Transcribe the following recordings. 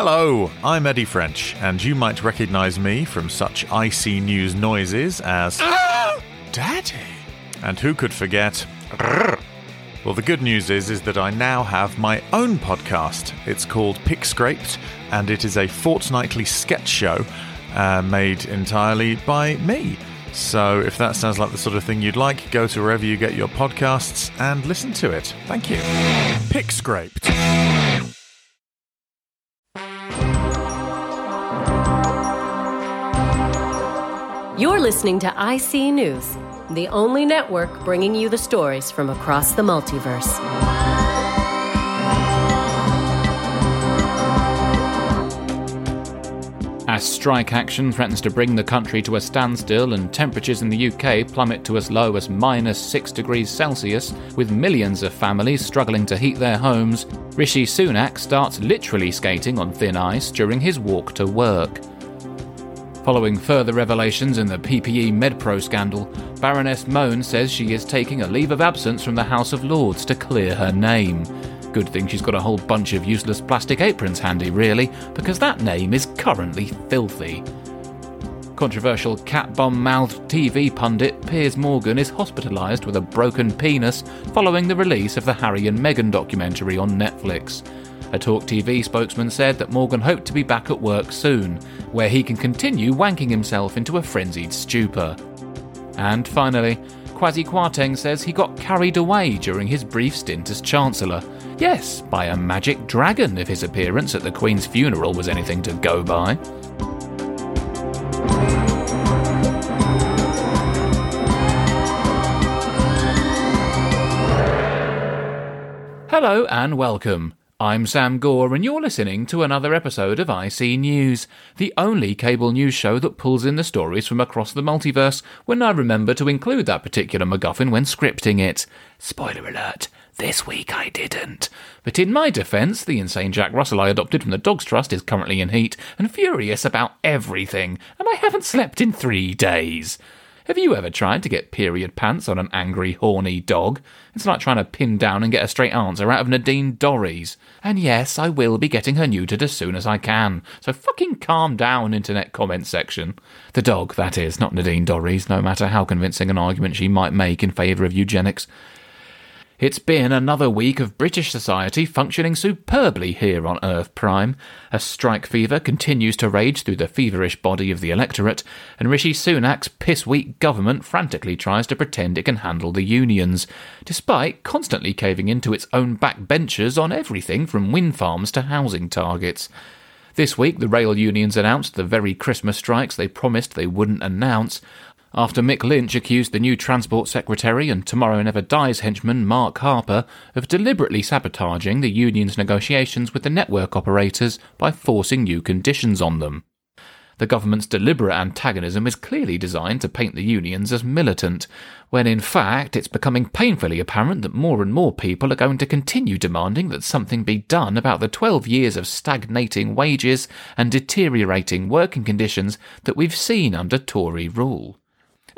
Hello, I'm Eddie French, and you might recognize me from such I See News noises as Daddy. And who could forget? Well, the good news is, is that I now have my own podcast. It's called Pick Scraped, and it is a fortnightly sketch show uh, made entirely by me. So, if that sounds like the sort of thing you'd like, go to wherever you get your podcasts and listen to it. Thank you. Pick Scraped. You're listening to IC News, the only network bringing you the stories from across the multiverse. As strike action threatens to bring the country to a standstill and temperatures in the UK plummet to as low as minus 6 degrees Celsius, with millions of families struggling to heat their homes, Rishi Sunak starts literally skating on thin ice during his walk to work. Following further revelations in the PPE MedPro scandal, Baroness Mone says she is taking a leave of absence from the House of Lords to clear her name. Good thing she's got a whole bunch of useless plastic aprons handy, really, because that name is currently filthy. Controversial cat bomb mouthed TV pundit Piers Morgan is hospitalised with a broken penis following the release of the Harry and Meghan documentary on Netflix. A Talk TV spokesman said that Morgan hoped to be back at work soon, where he can continue wanking himself into a frenzied stupor. And finally, Kwasi Kwarteng says he got carried away during his brief stint as Chancellor. Yes, by a magic dragon if his appearance at the Queen's funeral was anything to go by. Hello and welcome. I'm Sam Gore, and you're listening to another episode of IC News, the only cable news show that pulls in the stories from across the multiverse when I remember to include that particular MacGuffin when scripting it. Spoiler alert, this week I didn't. But in my defence, the insane Jack Russell I adopted from the Dogs Trust is currently in heat and furious about everything, and I haven't slept in three days. Have you ever tried to get period pants on an angry, horny dog? It's like trying to pin down and get a straight answer out of Nadine Dorries. And yes, I will be getting her neutered as soon as I can. So fucking calm down, internet comment section. The dog, that is, not Nadine Dorries, no matter how convincing an argument she might make in favour of eugenics. It's been another week of British society functioning superbly here on Earth Prime. A strike fever continues to rage through the feverish body of the electorate, and Rishi Sunak's piss weak government frantically tries to pretend it can handle the unions, despite constantly caving into its own backbenchers on everything from wind farms to housing targets. This week, the rail unions announced the very Christmas strikes they promised they wouldn't announce, after Mick Lynch accused the new Transport Secretary and Tomorrow Never Dies henchman Mark Harper of deliberately sabotaging the union's negotiations with the network operators by forcing new conditions on them. The government's deliberate antagonism is clearly designed to paint the unions as militant, when in fact it's becoming painfully apparent that more and more people are going to continue demanding that something be done about the 12 years of stagnating wages and deteriorating working conditions that we've seen under Tory rule.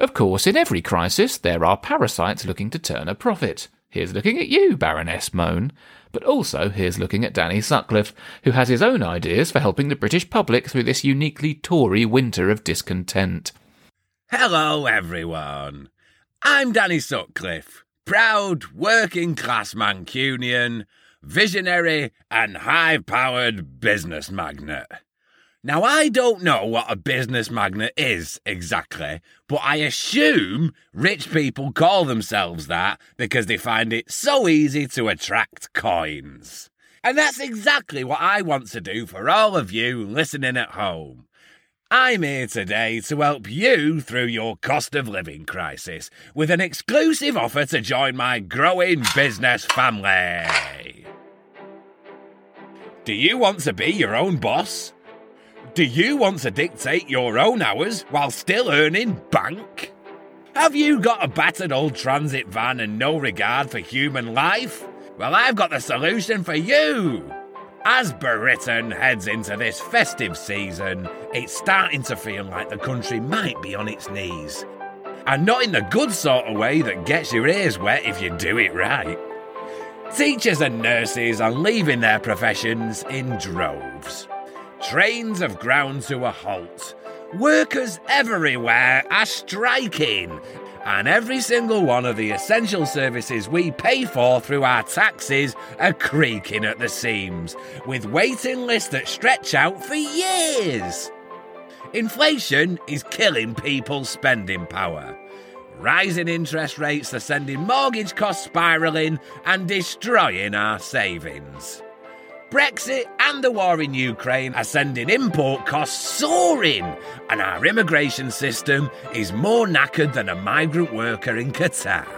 Of course, in every crisis, there are parasites looking to turn a profit. Here's looking at you, Baroness Mone. But also, here's looking at Danny Sutcliffe, who has his own ideas for helping the British public through this uniquely Tory winter of discontent. Hello, everyone. I'm Danny Sutcliffe, proud working class Mancunian, visionary, and high powered business magnate. Now, I don't know what a business magnet is exactly, but I assume rich people call themselves that because they find it so easy to attract coins. And that's exactly what I want to do for all of you listening at home. I'm here today to help you through your cost of living crisis with an exclusive offer to join my growing business family. Do you want to be your own boss? Do you want to dictate your own hours while still earning bank? Have you got a battered old transit van and no regard for human life? Well, I've got the solution for you. As Britain heads into this festive season, it's starting to feel like the country might be on its knees. And not in the good sort of way that gets your ears wet if you do it right. Teachers and nurses are leaving their professions in droves. Trains have ground to a halt. Workers everywhere are striking, and every single one of the essential services we pay for through our taxes are creaking at the seams, with waiting lists that stretch out for years. Inflation is killing people's spending power. Rising interest rates are sending mortgage costs spiralling and destroying our savings. Brexit and the war in Ukraine are sending import costs soaring, and our immigration system is more knackered than a migrant worker in Qatar.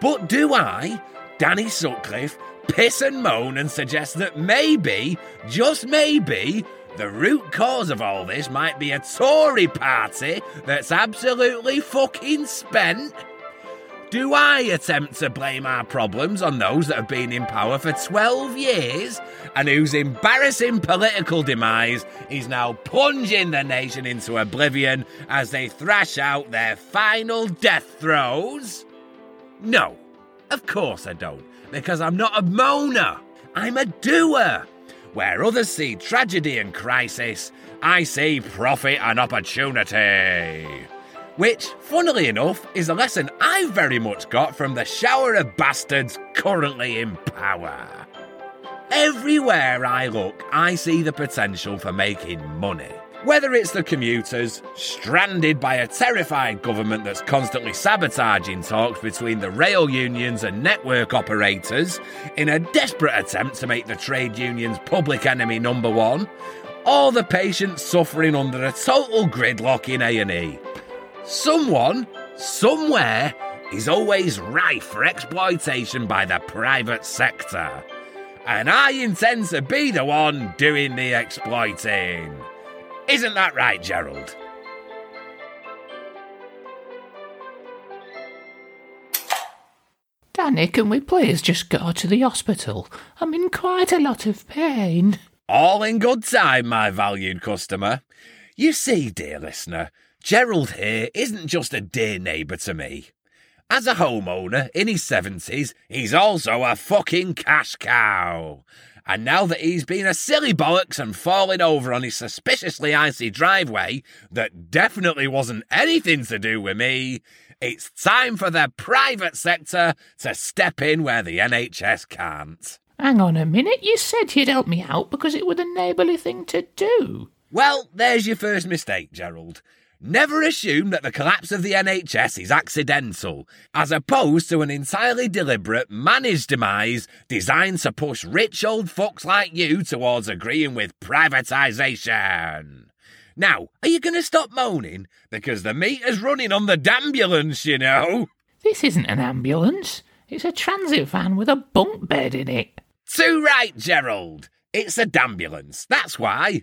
But do I, Danny Sutcliffe, piss and moan and suggest that maybe, just maybe, the root cause of all this might be a Tory party that's absolutely fucking spent? Do I attempt to blame our problems on those that have been in power for 12 years and whose embarrassing political demise is now plunging the nation into oblivion as they thrash out their final death throes? No, of course I don't, because I'm not a moaner, I'm a doer. Where others see tragedy and crisis, I see profit and opportunity. Which, funnily enough, is a lesson I've very much got from the shower of bastards currently in power. Everywhere I look, I see the potential for making money. Whether it's the commuters, stranded by a terrified government that's constantly sabotaging talks between the rail unions and network operators in a desperate attempt to make the trade unions public enemy number one, or the patients suffering under a total gridlock in A&E. Someone, somewhere, is always rife for exploitation by the private sector. And I intend to be the one doing the exploiting. Isn't that right, Gerald? Danny, can we please just go to the hospital? I'm in quite a lot of pain. All in good time, my valued customer. You see, dear listener, Gerald here isn't just a dear neighbour to me. As a homeowner in his 70s, he's also a fucking cash cow. And now that he's been a silly bollocks and fallen over on his suspiciously icy driveway that definitely wasn't anything to do with me, it's time for the private sector to step in where the NHS can't. Hang on a minute, you said you'd help me out because it was a neighbourly thing to do. Well, there's your first mistake, Gerald. Never assume that the collapse of the NHS is accidental, as opposed to an entirely deliberate, managed demise designed to push rich old fucks like you towards agreeing with privatisation. Now, are you going to stop moaning? Because the meter's running on the ambulance, you know. This isn't an ambulance. It's a transit van with a bunk bed in it. Too right, Gerald. It's a ambulance. That's why.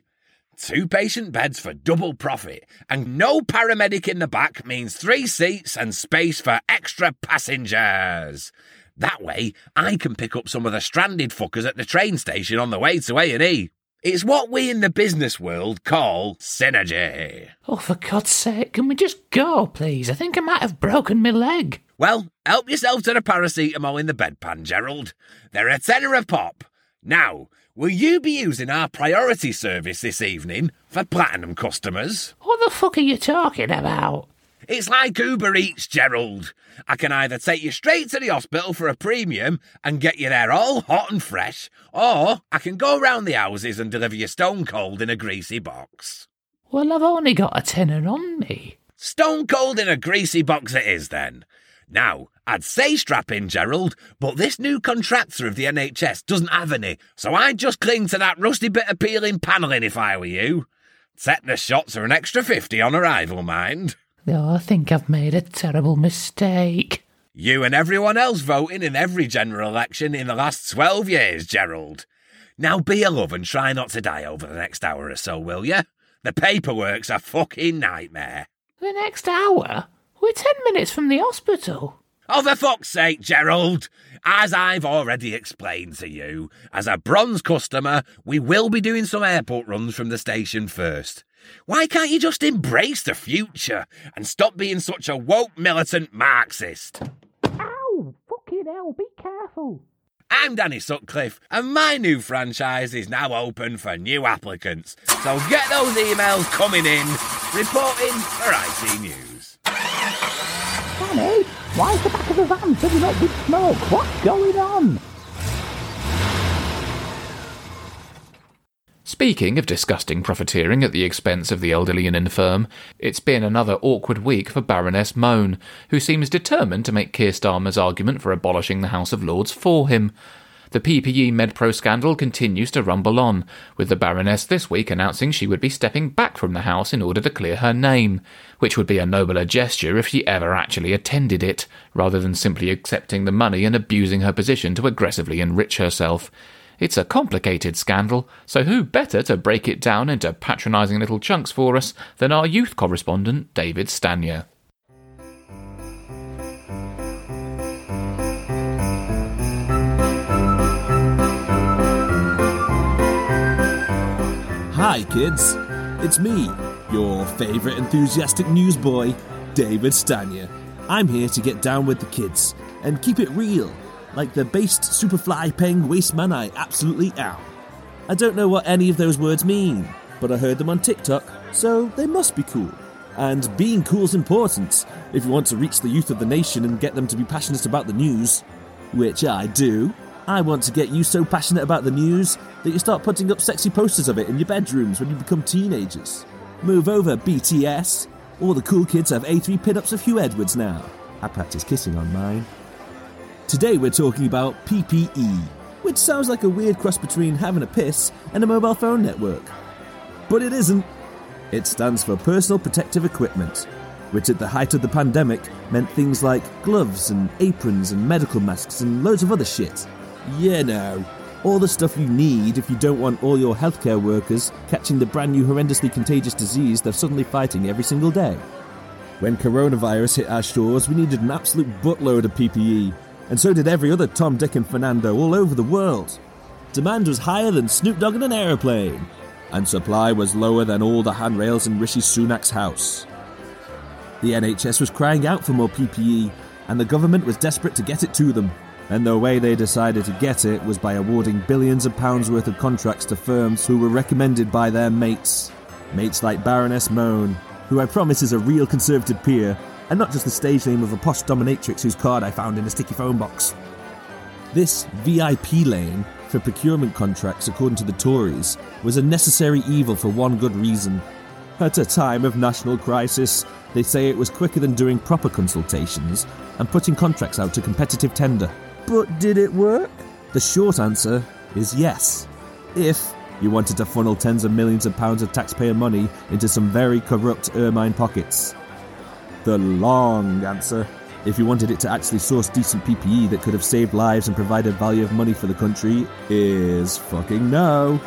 Two patient beds for double profit, and no paramedic in the back means three seats and space for extra passengers. That way, I can pick up some of the stranded fuckers at the train station on the way to A&E. It's what we in the business world call synergy. Oh, for God's sake, can we just go, please? I think I might have broken my leg. Well, help yourself to the paracetamol in the bedpan, Gerald. They're a tenner a pop. Now, will you be using our priority service this evening for platinum customers? What the fuck are you talking about? It's like Uber Eats, Gerald. I can either take you straight to the hospital for a premium and get you there all hot and fresh, or I can go round the houses and deliver you stone cold in a greasy box. Well, I've only got a tenner on me. Stone cold in a greasy box it is then. Now, I'd say strap in, Gerald, but this new contractor of the NHS doesn't have any, so I'd just cling to that rusty bit of peeling panelling if I were you. Tetanus shots are an extra 50 on arrival, mind. Oh, I think I've made a terrible mistake. You and everyone else voting in every general election in the last 12 years, Gerald. Now be a love and try not to die over the next hour or so, will you? The paperwork's a fucking nightmare. The next hour? We're ten minutes from the hospital. Oh, for fuck's sake, Gerald! As I've already explained to you, as a bronze customer, we will be doing some airport runs from the station first. Why can't you just embrace the future and stop being such a woke militant Marxist? Ow! Fucking hell, be careful. I'm Danny Sutcliffe, and my new franchise is now open for new applicants. So get those emails coming in, reporting for IC News. Why is the back of the van filling up with smoke? What's going on? Speaking of disgusting profiteering at the expense of the elderly and infirm, it's been another awkward week for Baroness Mone, who seems determined to make Keir Starmer's argument for abolishing the House of Lords for him. The PPE MedPro scandal continues to rumble on, with the Baroness this week announcing she would be stepping back from the House in order to clear her name, which would be a nobler gesture if she ever actually attended it, rather than simply accepting the money and abusing her position to aggressively enrich herself. It's a complicated scandal, so who better to break it down into patronising little chunks for us than our youth correspondent, David Stanier. Hi, kids. It's me, your favourite enthusiastic newsboy, David Stanier. I'm here to get down with the kids and keep it real like the based superfly paying wasteman I absolutely am. I don't know what any of those words mean, but I heard them on TikTok, so they must be cool. And being cool's important if you want to reach the youth of the nation and get them to be passionate about the news, which I do. I want to get you so passionate about the news that you start putting up sexy posters of it in your bedrooms when you become teenagers. Move over, BTS. All the cool kids have A3 pin-ups of Huw Edwards now. I practice kissing on mine. Today we're talking about PPE, which sounds like a weird cross between having a piss and a mobile phone network. But it isn't. It stands for Personal Protective Equipment, which at the height of the pandemic meant things like gloves and aprons and medical masks and loads of other shit. Yeah, no. All the stuff you need if you don't want all your healthcare workers catching the brand new horrendously contagious disease they're suddenly fighting every single day. When coronavirus hit our shores, we needed an absolute buttload of PPE, and so did every other Tom, Dick, and Fernando all over the world. Demand was higher than Snoop Dogg in an aeroplane, and supply was lower than all the handrails in Rishi Sunak's house. The NHS was crying out for more PPE, and the government was desperate to get it to them. And the way they decided to get it was by awarding billions of pounds worth of contracts to firms who were recommended by their mates. Mates like Baroness Mone, who I promise is a real Conservative peer and not just the stage name of a posh dominatrix whose card I found in a sticky phone box. This VIP lane for procurement contracts, according to the Tories, was a necessary evil for one good reason. At a time of national crisis, they say it was quicker than doing proper consultations and putting contracts out to competitive tender. But did it work? The short answer is yes. If you wanted to funnel tens of millions of pounds of taxpayer money into some very corrupt ermine pockets. The long answer, if you wanted it to actually source decent PPE that could have saved lives and provided value of money for the country, is fucking no.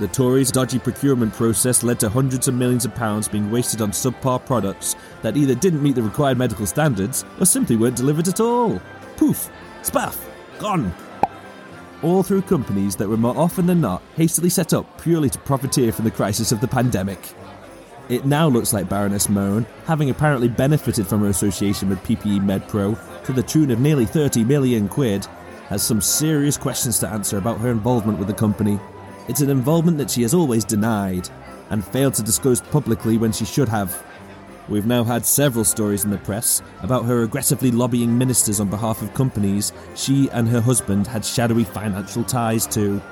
The Tories' dodgy procurement process led to hundreds of millions of pounds being wasted on subpar products that either didn't meet the required medical standards or simply weren't delivered at all. Poof, spaff, gone. All through companies that were more often than not hastily set up purely to profiteer from the crisis of the pandemic. It now looks like Baroness Mone, having apparently benefited from her association with PPE MedPro to the tune of nearly 30 million quid, has some serious questions to answer about her involvement with the company. It's an involvement that she has always denied and failed to disclose publicly when she should have. We've now had several stories in the press about her aggressively lobbying ministers on behalf of companies she and her husband had shadowy financial ties to.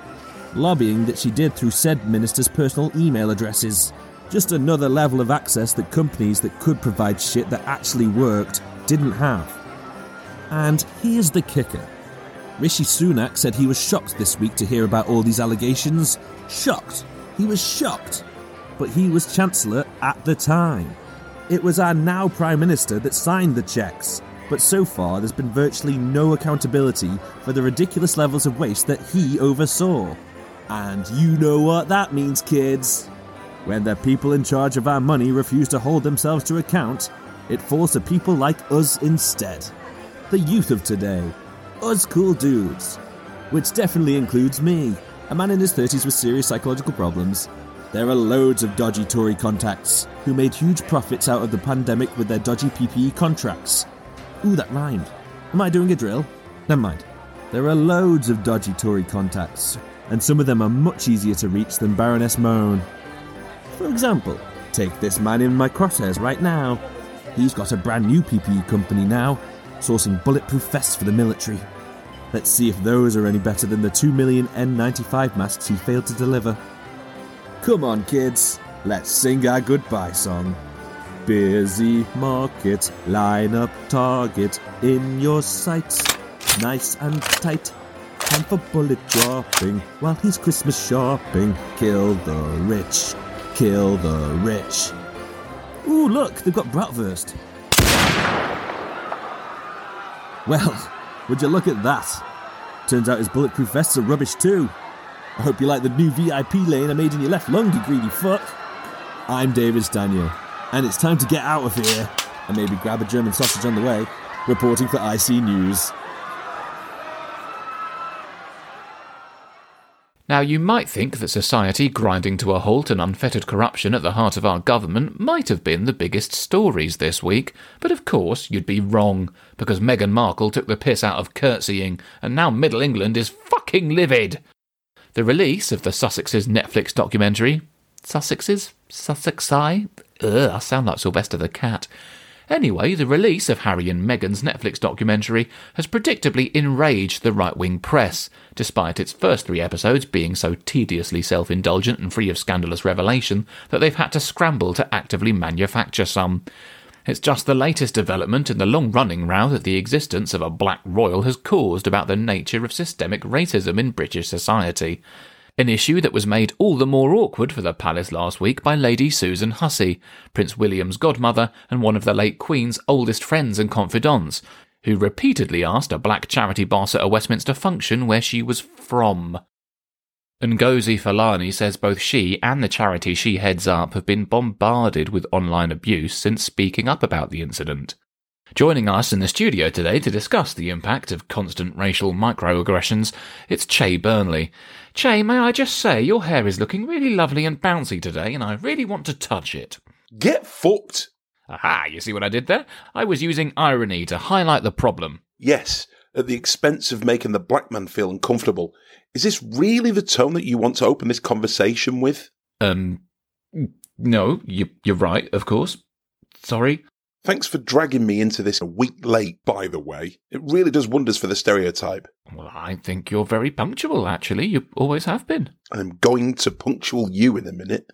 Lobbying that she did through said ministers' personal email addresses. Just another level of access that companies that could provide shit that actually worked didn't have. And here's the kicker Rishi Sunak said he was shocked this week to hear about all these allegations. Shocked. He was shocked. But he was Chancellor at the time. It was our now Prime Minister that signed the checks. But so far, there's been virtually no accountability for the ridiculous levels of waste that he oversaw. And you know what that means, kids. When the people in charge of our money refuse to hold themselves to account, it falls to people like us instead. The youth of today. Us cool dudes. Which definitely includes me, a man in his 30s with serious psychological problems. There are loads of dodgy Tory contacts who made huge profits out of the pandemic with their dodgy PPE contracts. Ooh, that rhymed. Am I doing a drill? Never mind. There are loads of dodgy Tory contacts, and some of them are much easier to reach than Baroness Mone. For example, take this man in my crosshairs right now. He's got a brand new PPE company now, sourcing bulletproof vests for the military. Let's see if those are any better than the 2 million N95 masks he failed to deliver. Come on, kids, let's sing our goodbye song. Busy market, line up target in your sights, nice and tight. Time for bullet dropping while he's Christmas shopping. Kill the rich, kill the rich. Ooh, look, they've got bratwurst. Well, would you look at that? Turns out his bulletproof vests are rubbish too. I hope you like the new VIP lane I made in your left lung, you greedy fuck. I'm David Stanier, and it's time to get out of here and maybe grab a German sausage on the way. Reporting for IC News. Now, you might think that society grinding to a halt and unfettered corruption at the heart of our government might have been the biggest stories this week, but of course you'd be wrong, because Meghan Markle took the piss out of curtsying, and now Middle England is fucking livid. The release of the Sussexes Netflix documentary. Sussexes? Sussexi? Ugh, I sound like Sylvester the Cat. Anyway, the release of Harry and Meghan's Netflix documentary has predictably enraged the right wing press, despite its first three episodes being so tediously self indulgent and free of scandalous revelation that they've had to scramble to actively manufacture some. It's just the latest development in the long running row that the existence of a black royal has caused about the nature of systemic racism in British society. An issue that was made all the more awkward for the palace last week by Lady Susan Hussey, Prince William's godmother and one of the late Queen's oldest friends and confidants, who repeatedly asked a black charity boss at a Westminster function where she was from. Ngozi Fulani says both she and the charity she heads up have been bombarded with online abuse since speaking up about the incident. Joining us in the studio today to discuss the impact of constant racial microaggressions, it's Che Burnley. Che, may I just say, your hair is looking really lovely and bouncy today, and I really want to touch it. Get fucked. Aha, you see what I did there? I was using irony to highlight the problem. Yes, at the expense of making the black man feel uncomfortable. Is this really the tone that you want to open this conversation with? Um, no, you, you're right, of course. Sorry. Thanks for dragging me into this a week late, by the way. It really does wonders for the stereotype. Well, I think you're very punctual, actually. You always have been. I'm going to punctual you in a minute.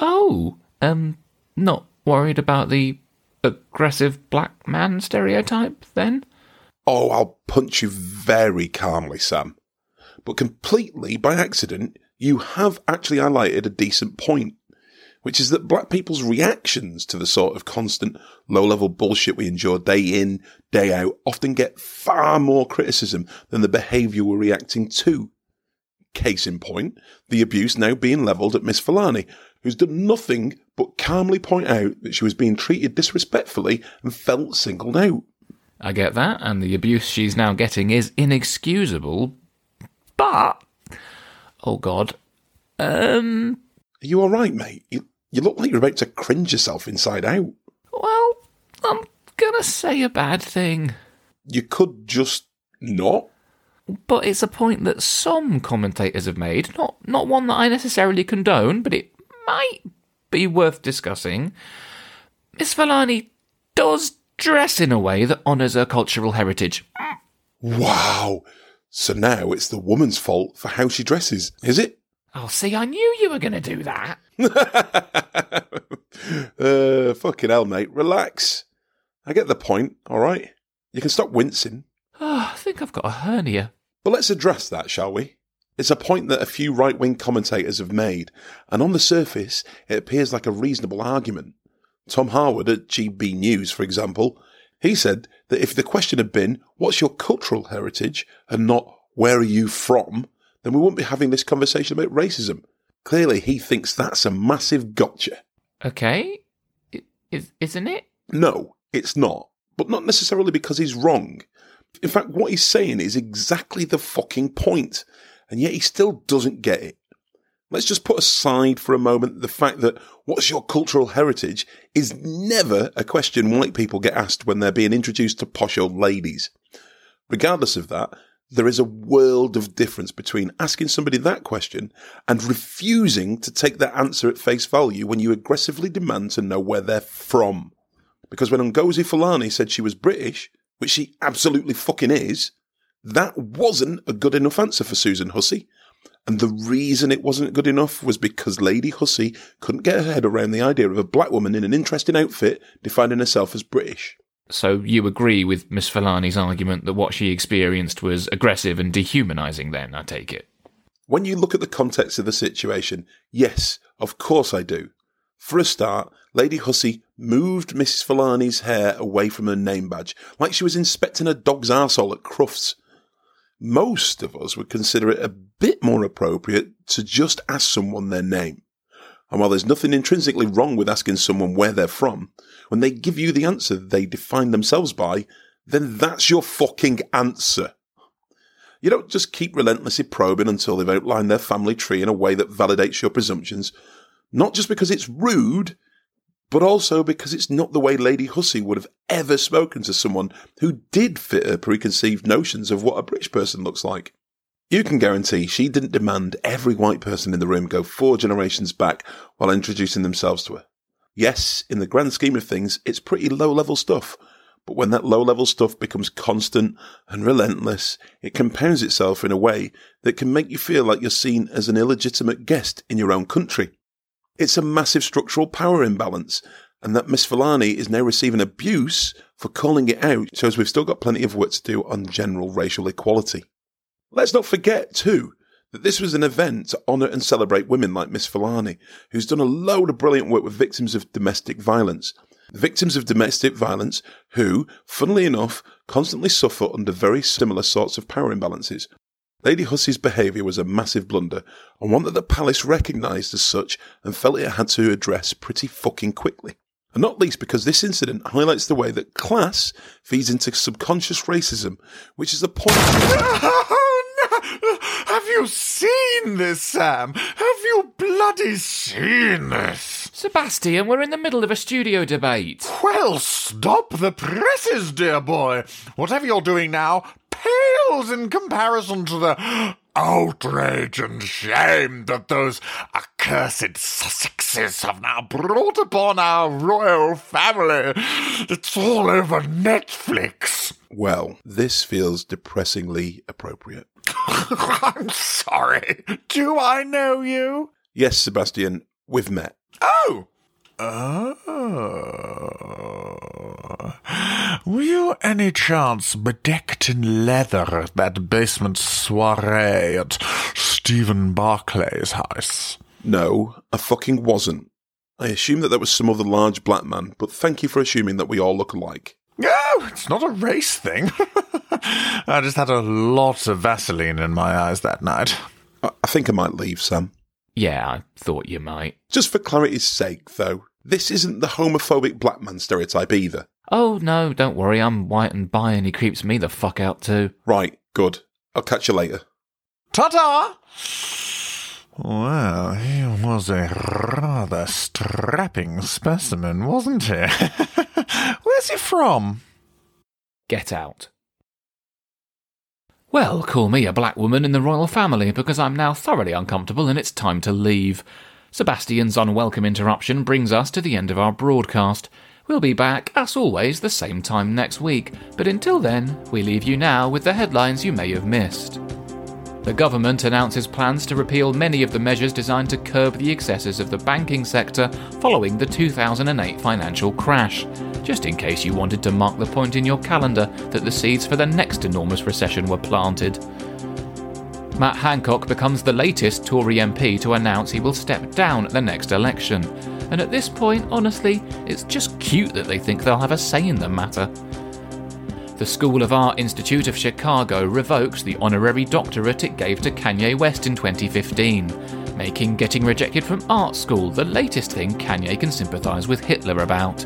Oh, um, not worried about the aggressive black man stereotype, then? Oh, I'll punch you very calmly, Sam. But completely by accident, you have actually highlighted a decent point, which is that black people's reactions to the sort of constant low level bullshit we endure day in, day out often get far more criticism than the behaviour we're reacting to. Case in point, the abuse now being levelled at Miss Fulani, who's done nothing but calmly point out that she was being treated disrespectfully and felt singled out. I get that, and the abuse she's now getting is inexcusable, but. Oh god. Um. Are you alright, mate? You, you look like you're about to cringe yourself inside out. Well, I'm gonna say a bad thing. You could just not. But it's a point that some commentators have made, not not one that I necessarily condone, but it might be worth discussing. Miss Fulani does dress in a way that honours her cultural heritage. Wow. So now it's the woman's fault for how she dresses, is it? Oh, see, I knew you were going to do that. uh, fucking hell, mate. Relax. I get the point, alright? You can stop wincing. Oh, I think I've got a hernia. But let's address that, shall we? It's a point that a few right wing commentators have made, and on the surface, it appears like a reasonable argument. Tom Harwood at GB News, for example, he said that if the question had been, what's your cultural heritage, and not, where are you from, then we wouldn't be having this conversation about racism. Clearly, he thinks that's a massive gotcha. Okay. Is, isn't it? No, it's not. But not necessarily because he's wrong. In fact, what he's saying is exactly the fucking point, and yet he still doesn't get it. Let's just put aside for a moment the fact that what's your cultural heritage is never a question white people get asked when they're being introduced to posh old ladies. Regardless of that, There is a world of difference between asking somebody that question and refusing to take their answer at face value when you aggressively demand to know where they're from. Because when Ngozi Fulani said she was British, which she absolutely fucking is, that wasn't a good enough answer for Susan Hussey. And the reason it wasn't good enough was because Lady Hussey couldn't get her head around the idea of a black woman in an interesting outfit defining herself as British. So you agree with Miss Fulani's argument that what she experienced was aggressive and dehumanising, then, I take it? When you look at the context of the situation, yes, of course I do. For a start, Lady Hussey moved Mrs. Fulani's hair away from her name badge, like she was inspecting a dog's arsehole at Crufts. Most of us would consider it a bit more appropriate to just ask someone their name. And while there's nothing intrinsically wrong with asking someone where they're from, when they give you the answer they define themselves by, then that's your fucking answer. You don't just keep relentlessly probing until they've outlined their family tree in a way that validates your presumptions, not just because it's rude, but also because it's not the way Lady Hussey would have ever spoken to someone who did fit her preconceived notions of what a British person looks like. You can guarantee she didn't demand every white person in the room go four generations back while introducing themselves to her. Yes, in the grand scheme of things, it's pretty low level stuff. But when that low level stuff becomes constant and relentless, it compounds itself in a way that can make you feel like you're seen as an illegitimate guest in your own country. It's a massive structural power imbalance, and that Miss Fulani is now receiving abuse for calling it out shows we've still got plenty of work to do on general racial equality. Let's not forget, too, that this was an event to honour and celebrate women like Miss Fulani, who's done a load of brilliant work with victims of domestic violence. Victims of domestic violence who, funnily enough, constantly suffer under very similar sorts of power imbalances. Lady Hussey's behaviour was a massive blunder, and one that the palace recognised as such and felt it had to address pretty fucking quickly. And not least because this incident highlights the way that class feeds into subconscious racism, which is the point. Oh, Have you seen this, Sam? Have you bloody seen this? Sebastian, we're in the middle of a studio debate. Well, stop the presses, dear boy. Whatever you're doing now pales in comparison to the outrage and shame that those accursed Sussexes have now brought upon our royal family. It's all over Netflix. Well, this feels depressingly appropriate. I'm sorry. Do I know you? Yes, Sebastian, we've met. Oh! Oh. Were you any chance bedecked in leather at that basement soiree at Stephen Barclay's house? No, I fucking wasn't. I assume that there was some other large black man, but thank you for assuming that we all look alike. Oh, it's not a race thing. I just had a lot of Vaseline in my eyes that night. I, I think I might leave, Sam. Yeah, I thought you might. Just for clarity's sake, though, this isn't the homophobic black man stereotype either. Oh, no, don't worry, I'm white and bi and he creeps me the fuck out too. Right, good. I'll catch you later. Ta ta! Well, he was a rather strapping specimen, wasn't he? Where's he from? Get out. Well, call me a black woman in the royal family because I'm now thoroughly uncomfortable and it's time to leave. Sebastian's unwelcome interruption brings us to the end of our broadcast. We'll be back, as always, the same time next week, but until then, we leave you now with the headlines you may have missed. The government announces plans to repeal many of the measures designed to curb the excesses of the banking sector following the 2008 financial crash, just in case you wanted to mark the point in your calendar that the seeds for the next enormous recession were planted. Matt Hancock becomes the latest Tory MP to announce he will step down at the next election. And at this point, honestly, it's just cute that they think they'll have a say in the matter. The School of Art Institute of Chicago revoked the honorary doctorate it gave to Kanye West in 2015, making getting rejected from art school the latest thing Kanye can sympathise with Hitler about.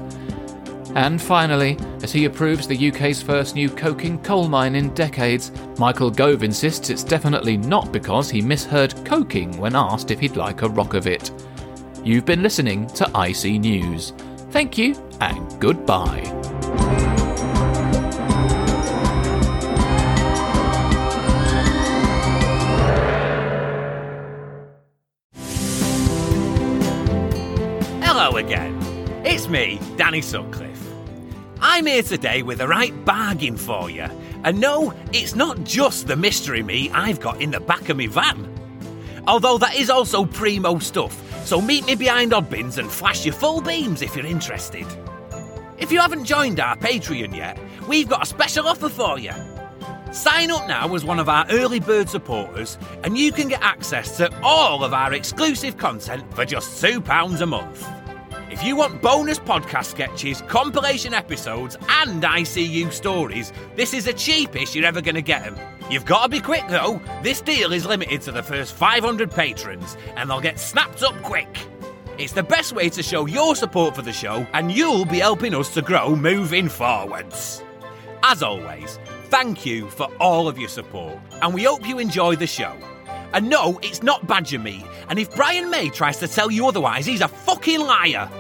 And finally, as he approves the UK's first new coking coal mine in decades, Michael Gove insists it's definitely not because he misheard coking when asked if he'd like a rock of it. You've been listening to IC News. Thank you and goodbye. Hello again. It's me, Danny Sutcliffe. I'm here today with the right bargain for you. And no, it's not just the mystery meat I've got in the back of my van. Although that is also primo stuff, so meet me behind Oddbins and flash your full beams if you're interested. If you haven't joined our Patreon yet, we've got a special offer for you. Sign up now as one of our early bird supporters, and you can get access to all of our exclusive content for just £2 a month. If you want bonus podcast sketches, compilation episodes, and ICU stories, this is the cheapest you're ever going to get them. You've got to be quick though. This deal is limited to the first 500 patrons, and they'll get snapped up quick. It's the best way to show your support for the show, and you'll be helping us to grow moving forwards. As always, thank you for all of your support, and we hope you enjoy the show. And no, it's not badger meat, and if Brian May tries to tell you otherwise, he's a fucking liar.